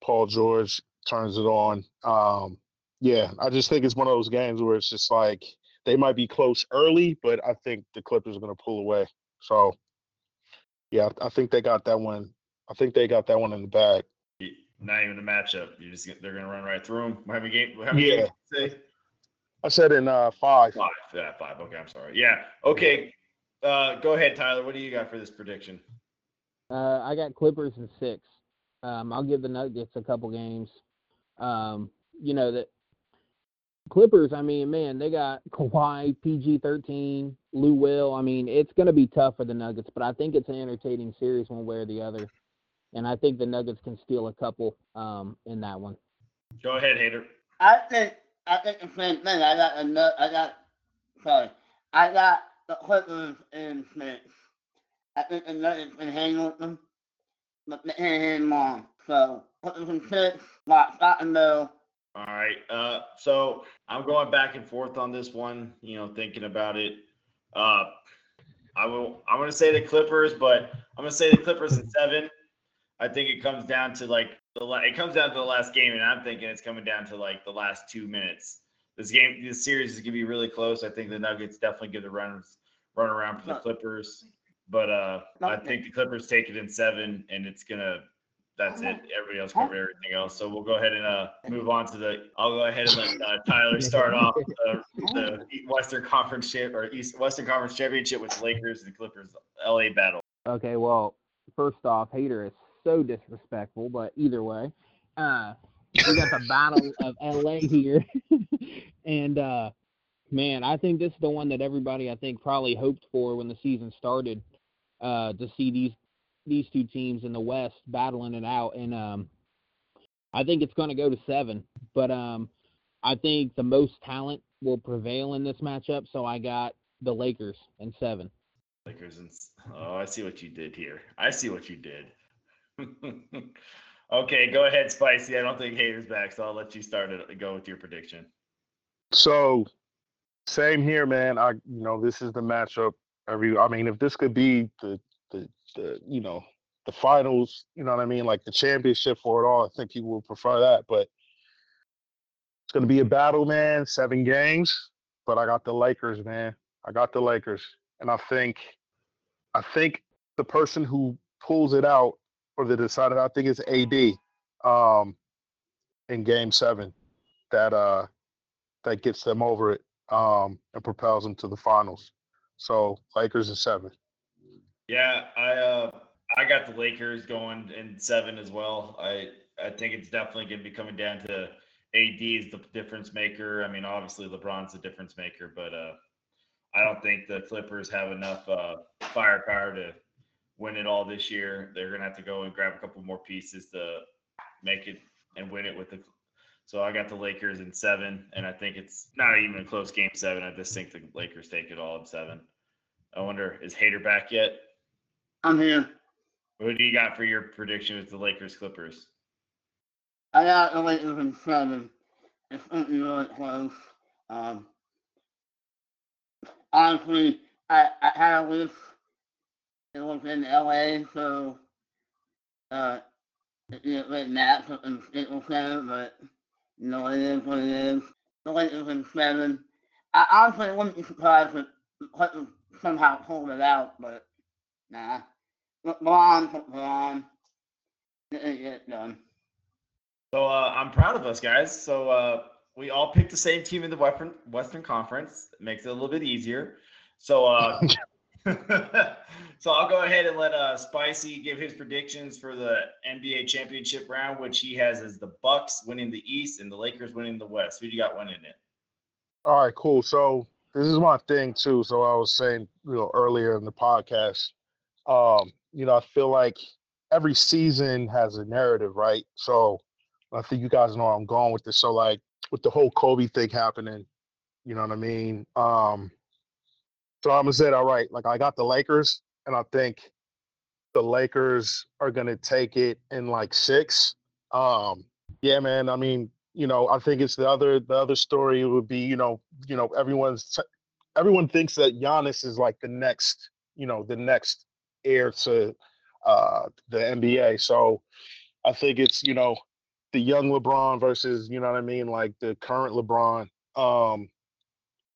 Paul George turns it on. Um, yeah, I just think it's one of those games where it's just like they might be close early, but I think the Clippers are going to pull away. So, yeah, I I think they got that one. I think they got that one in the bag. Not even a matchup. You just they're going to run right through them. How many game? How many Yeah. games say? I said in uh, five. Five. Yeah, five. Okay, I'm sorry. Yeah. Okay. Uh, go ahead, Tyler. What do you got for this prediction? Uh, I got Clippers in six. Um, I'll give the Nuggets a couple games. Um, you know that Clippers. I mean, man, they got Kawhi, PG thirteen, Lou Will. I mean, it's going to be tough for the Nuggets, but I think it's an entertaining series one way or the other. And I think the Nuggets can steal a couple um, in that one. Go ahead, Hater. I think I think the same thing. I got another. I got sorry. I got the Clippers in six. I think the Nuggets can hang with them, but they can't hang them. So Clippers in six. Lock, stock, and middle. All right. Uh, so I'm going back and forth on this one. You know, thinking about it. Uh, I will. I'm going to say the Clippers, but I'm going to say the Clippers in seven. I think it comes down to like the. la- It comes down to the last game, and I'm thinking it's coming down to like the last two minutes. This game, this series is going to be really close. I think the Nuggets definitely give the run run around for the No. Clippers, but uh, I No. think the Clippers take it in seven, and it's gonna. That's it. Everybody else cover everything else. So we'll go ahead and uh, move on to the. I'll go ahead and let uh, Tyler start off the, the Western Conference champ or East Western Conference Championship with Lakers and the Clippers LA battle. Okay, well, first off, Hater is so disrespectful, but either way, uh, we got the (laughs) Battle of LA here, (laughs) and uh, man, I think this is the one that everybody I think probably hoped for when the season started, uh, to see these these two teams in the West battling it out, and um, I think it's going to go to seven, but um, I think the most talent will prevail in this matchup, so I got the Lakers in seven. Lakers and oh, I see what you did here. I see what you did. (laughs) okay, go ahead, Spicy. I don't think Hater's back, so I'll let you start it. Go with your prediction. So, same here, man. I, you know, this is the matchup. Every, I mean, if this could be the, the, the, you know, the finals, you know what I mean, like the championship for it all, I think people would prefer that. But it's gonna be a battle, man. Seven games, but I got the Lakers, man. I got the Lakers, and I think, I think the person who pulls it out or the decider, I think it's AD, um, in Game Seven, that uh that gets them over it um, and propels them to the finals. So Lakers in seven. Yeah, I uh I got the Lakers going in seven as well. I I think it's definitely going to be coming down to AD is the difference maker. I mean, obviously LeBron's the difference maker, but uh I don't think the Clippers have enough uh firepower to win it all this year. They're going to have to go and grab a couple more pieces to make it and win it with the so I got the Lakers in seven, and I think it's not even a close game seven. I just think the Lakers take it all in seven. I wonder, is Hater back yet? I'm here. What do you got for your prediction with the Lakers Clippers? I got the Lakers in seven. It's going to be really close. Um, honestly, I, I had a wish it was in LA, so uh, it didn't really matter in Staples Center, but you know, it is what it is. The Lakers in seven. I honestly wouldn't be surprised if the Clippers somehow pulled it out, but nah. LeBron, LeBron. getting it done. So uh, I'm proud of us guys. So uh, we all picked the same team in the Western Western Conference. It makes it a little bit easier. So uh, (laughs) (laughs) so I'll go ahead and let uh, Spicy give his predictions for the NBA championship round, which he has as the Bucks winning the East and the Lakers winning the West. Who do you got winning it? All right, cool. So this is my thing too. So I was saying, you know, earlier in the podcast, um, you know, I feel like every season has a narrative, right? So I think you guys know I'm going with this. So like with the whole Kobe thing happening, you know what I mean? Um, so I'm gonna say, all right, like I got the Lakers, and I think the Lakers are gonna take it in like six. Um, yeah, man. I mean, you know, I think it's the other the other story would be, you know, you know, everyone's everyone thinks that Giannis is like the next, you know, the next heir to uh the NBA. So I think it's, you know, the young LeBron versus, you know what I mean, like the current LeBron. Um,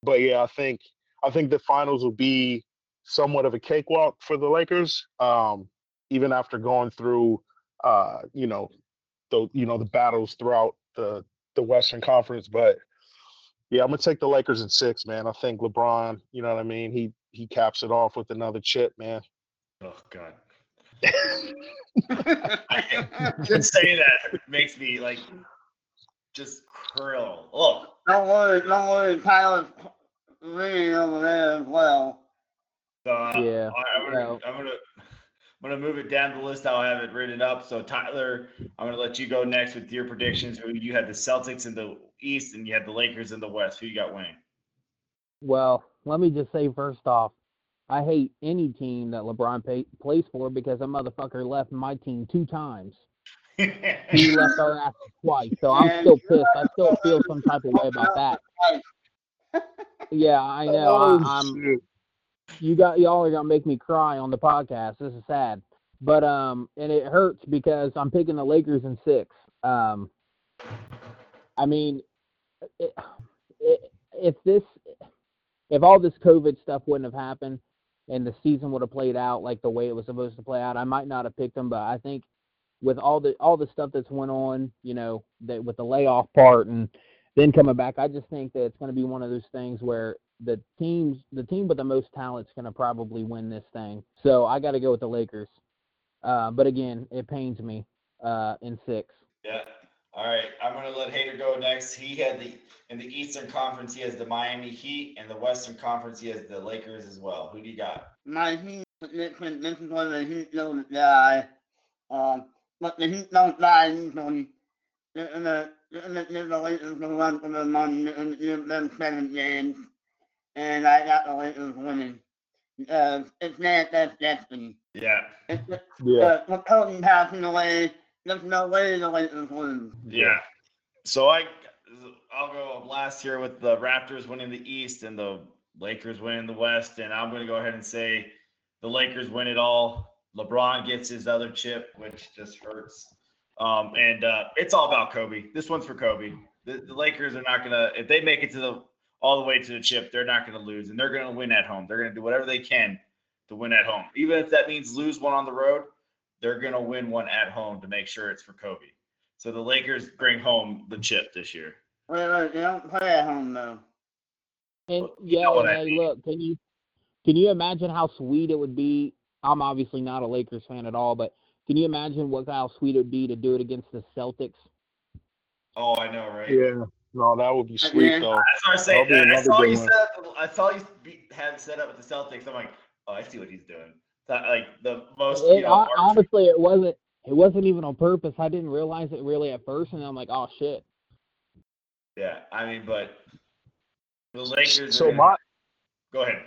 but yeah, I think I think the finals will be somewhat of a cakewalk for the Lakers, um, even after going through, uh, you know, the you know the battles throughout the the Western Conference. But yeah, I'm gonna take the Lakers in six, man. I think LeBron, you know what I mean. He he caps it off with another chip, man. Oh God. (laughs) just say that makes me like just curl. Oh, Don't worry, don't worry, Tyler's winning over there as well. So uh, Yeah, I, am gonna, well- I'm gonna, I'm gonna move it down the list. I'll have it written up. So Tyler, I'm gonna let you go next with your predictions. Who you had the Celtics in the East and you had the Lakers in the West. Who you got winning? Well, let me just say first off, I hate any team that LeBron pay, plays for because a motherfucker left my team two times. He (laughs) left our ass twice, so I'm still pissed. I still (laughs) feel some type of way about that. (laughs) Yeah, I know. Oh, I, I'm. You got y'all are gonna make me cry on the podcast. This is sad, but um, and it hurts because I'm picking the Lakers in six. Um, I mean, it, it, if this, if all this COVID stuff wouldn't have happened, and the season would have played out like the way it was supposed to play out, I might not have picked them. But I think with all the all the stuff that's went on, you know, that with the layoff part and then coming back, I just think that it's going to be one of those things where the teams, the team with the most talent is going to probably win this thing. So I got to go with the Lakers. Uh, but again, it pains me uh, in six. Yeah. All right. I'm gonna let Hater go next. He had the in the Eastern Conference. He has the Miami Heat, and the Western Conference. He has the Lakers as well. Who do you got? My Heat prediction, this is where the Heat don't die. Um, but the Heat don't die easily. They're gonna, they're the Lakers a run for their money and give them seven games. And I got the Lakers winning. Because it's manifest destiny. Yeah. It's just, Yeah. uh, with Kobe passing away, there's no way the Lakers win. Yeah. So I, I'll go last here with the Raptors winning the East and the Lakers winning the West, and I'm going to go ahead and say the Lakers win it all. LeBron gets his other chip, which just hurts. Um, and uh, it's all about Kobe. This one's for Kobe. The, the Lakers are not going to, if they make it to the all the way to the chip, they're not going to lose, and they're going to win at home. They're going to do whatever they can to win at home, even if that means lose one on the road. They're going to win one at home to make sure it's for Kobe. So the Lakers bring home the chip this year. Wait, wait, they don't play at home though. And Well, you yeah, know and I mean. look, can you can you imagine how sweet it would be? I'm obviously not a Lakers fan at all, but can you imagine what how sweet it would be to do it against the Celtics? Oh, I know, right? Yeah. No, that would be sweet Yeah. though. That's what I'm saying. Be I saw you one. set up. I saw you be, had set up with the Celtics. I'm like, oh, I see what he's doing. That, like the most, It, you know, hon- honestly, it wasn't it wasn't even on purpose. I didn't realize it really at first, and I'm like, oh shit. yeah. I mean, but the Lakers. So are, my go ahead.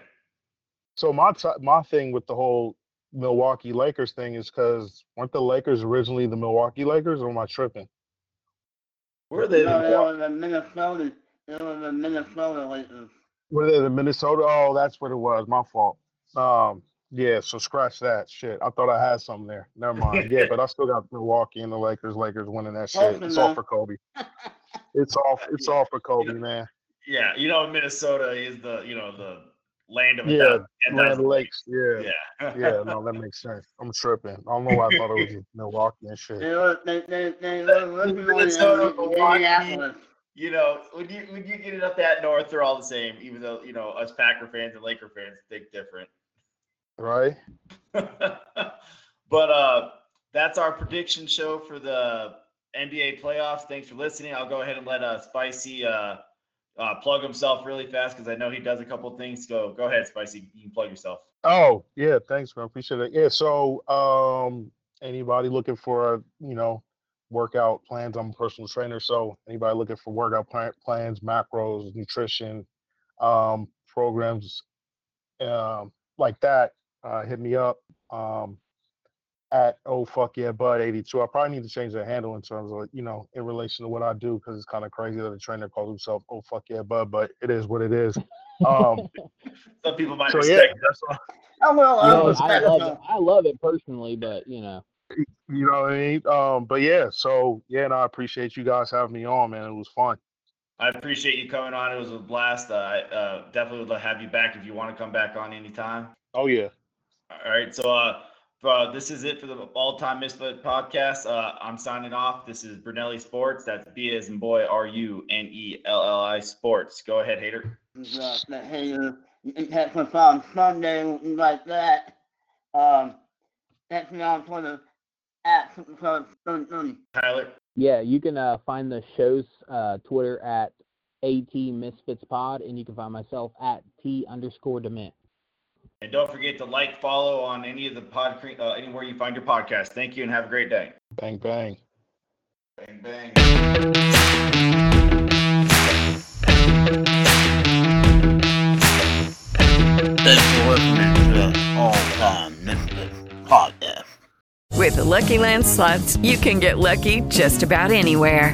so my t- my thing with the whole Milwaukee Lakers thing is because weren't the Lakers originally the Milwaukee Lakers, or am I tripping? Where they? No, they were the Minnesota. They were the Minnesota Lakers. Were they the Minnesota? Oh, that's what it was. My fault. Um, yeah. So scratch that shit. I thought I had something there. Never mind. Yeah, but I still got Milwaukee and the Lakers. Lakers winning that shit. Close It's all for Kobe. (laughs) It's all. It's all for Kobe, man. Yeah, you know, Minnesota is the you know the land of a Yeah, thousand- ten Land of Lakes. Yeah. Yeah. Yeah, no, that makes sense. I'm tripping. I don't know why I thought it was Milwaukee and shit. (laughs) Milwaukee. You know, when you when you get it up that north, they're all the same. Even though you know us Packer fans and Laker fans think different. Right? (laughs) but uh, that's our prediction show for the NBA playoffs. Thanks for listening. I'll go ahead and let uh, Spicy uh, uh, plug himself really fast because I know he does a couple things. Go go ahead, Spicy. You can plug yourself. Oh, yeah, thanks, man. Appreciate it. Yeah, so um anybody looking for you know, workout plans, I'm a personal trainer, so anybody looking for workout plan, plans, macros, nutrition, um, programs um like that, uh hit me up. Um at oh fuck yeah bud 82 i probably need to change the handle in terms of you know in relation to what i do because it's kind of crazy that a trainer calls himself oh fuck yeah bud but it is what it is um (laughs) Some people might so yeah mistake. that's all Oh, well, You I know, I love it. I love it personally, but you know, You know what I mean? Um, but yeah, so yeah, and I appreciate you guys having me on, man. It was fun. I appreciate you coming on. It was a blast. Uh, I uh, definitely would love to have you back if you want to come back on anytime. Oh yeah. All right. So uh, uh, this is it for the All Time Misfit podcast. Uh, I'm signing off. This is Brunelli Sports. That's B as in boy, R U N E L L I Sports. Go ahead, hater. the, the hater that's what's on Sunday like that. Um, that's me on Twitter at Supercross 3030. Tyler. yeah, you can uh, find the show's uh, Twitter at at misfits pod, and you can find myself at t underscore dement. And don't forget to like, follow on any of the pod, uh, anywhere you find your podcast. Thank you and have a great day. Bang bang. Bang, bang. Thanks for listening to the All Time Misfits podcast. With the Lucky Land slots, you can get lucky just about anywhere.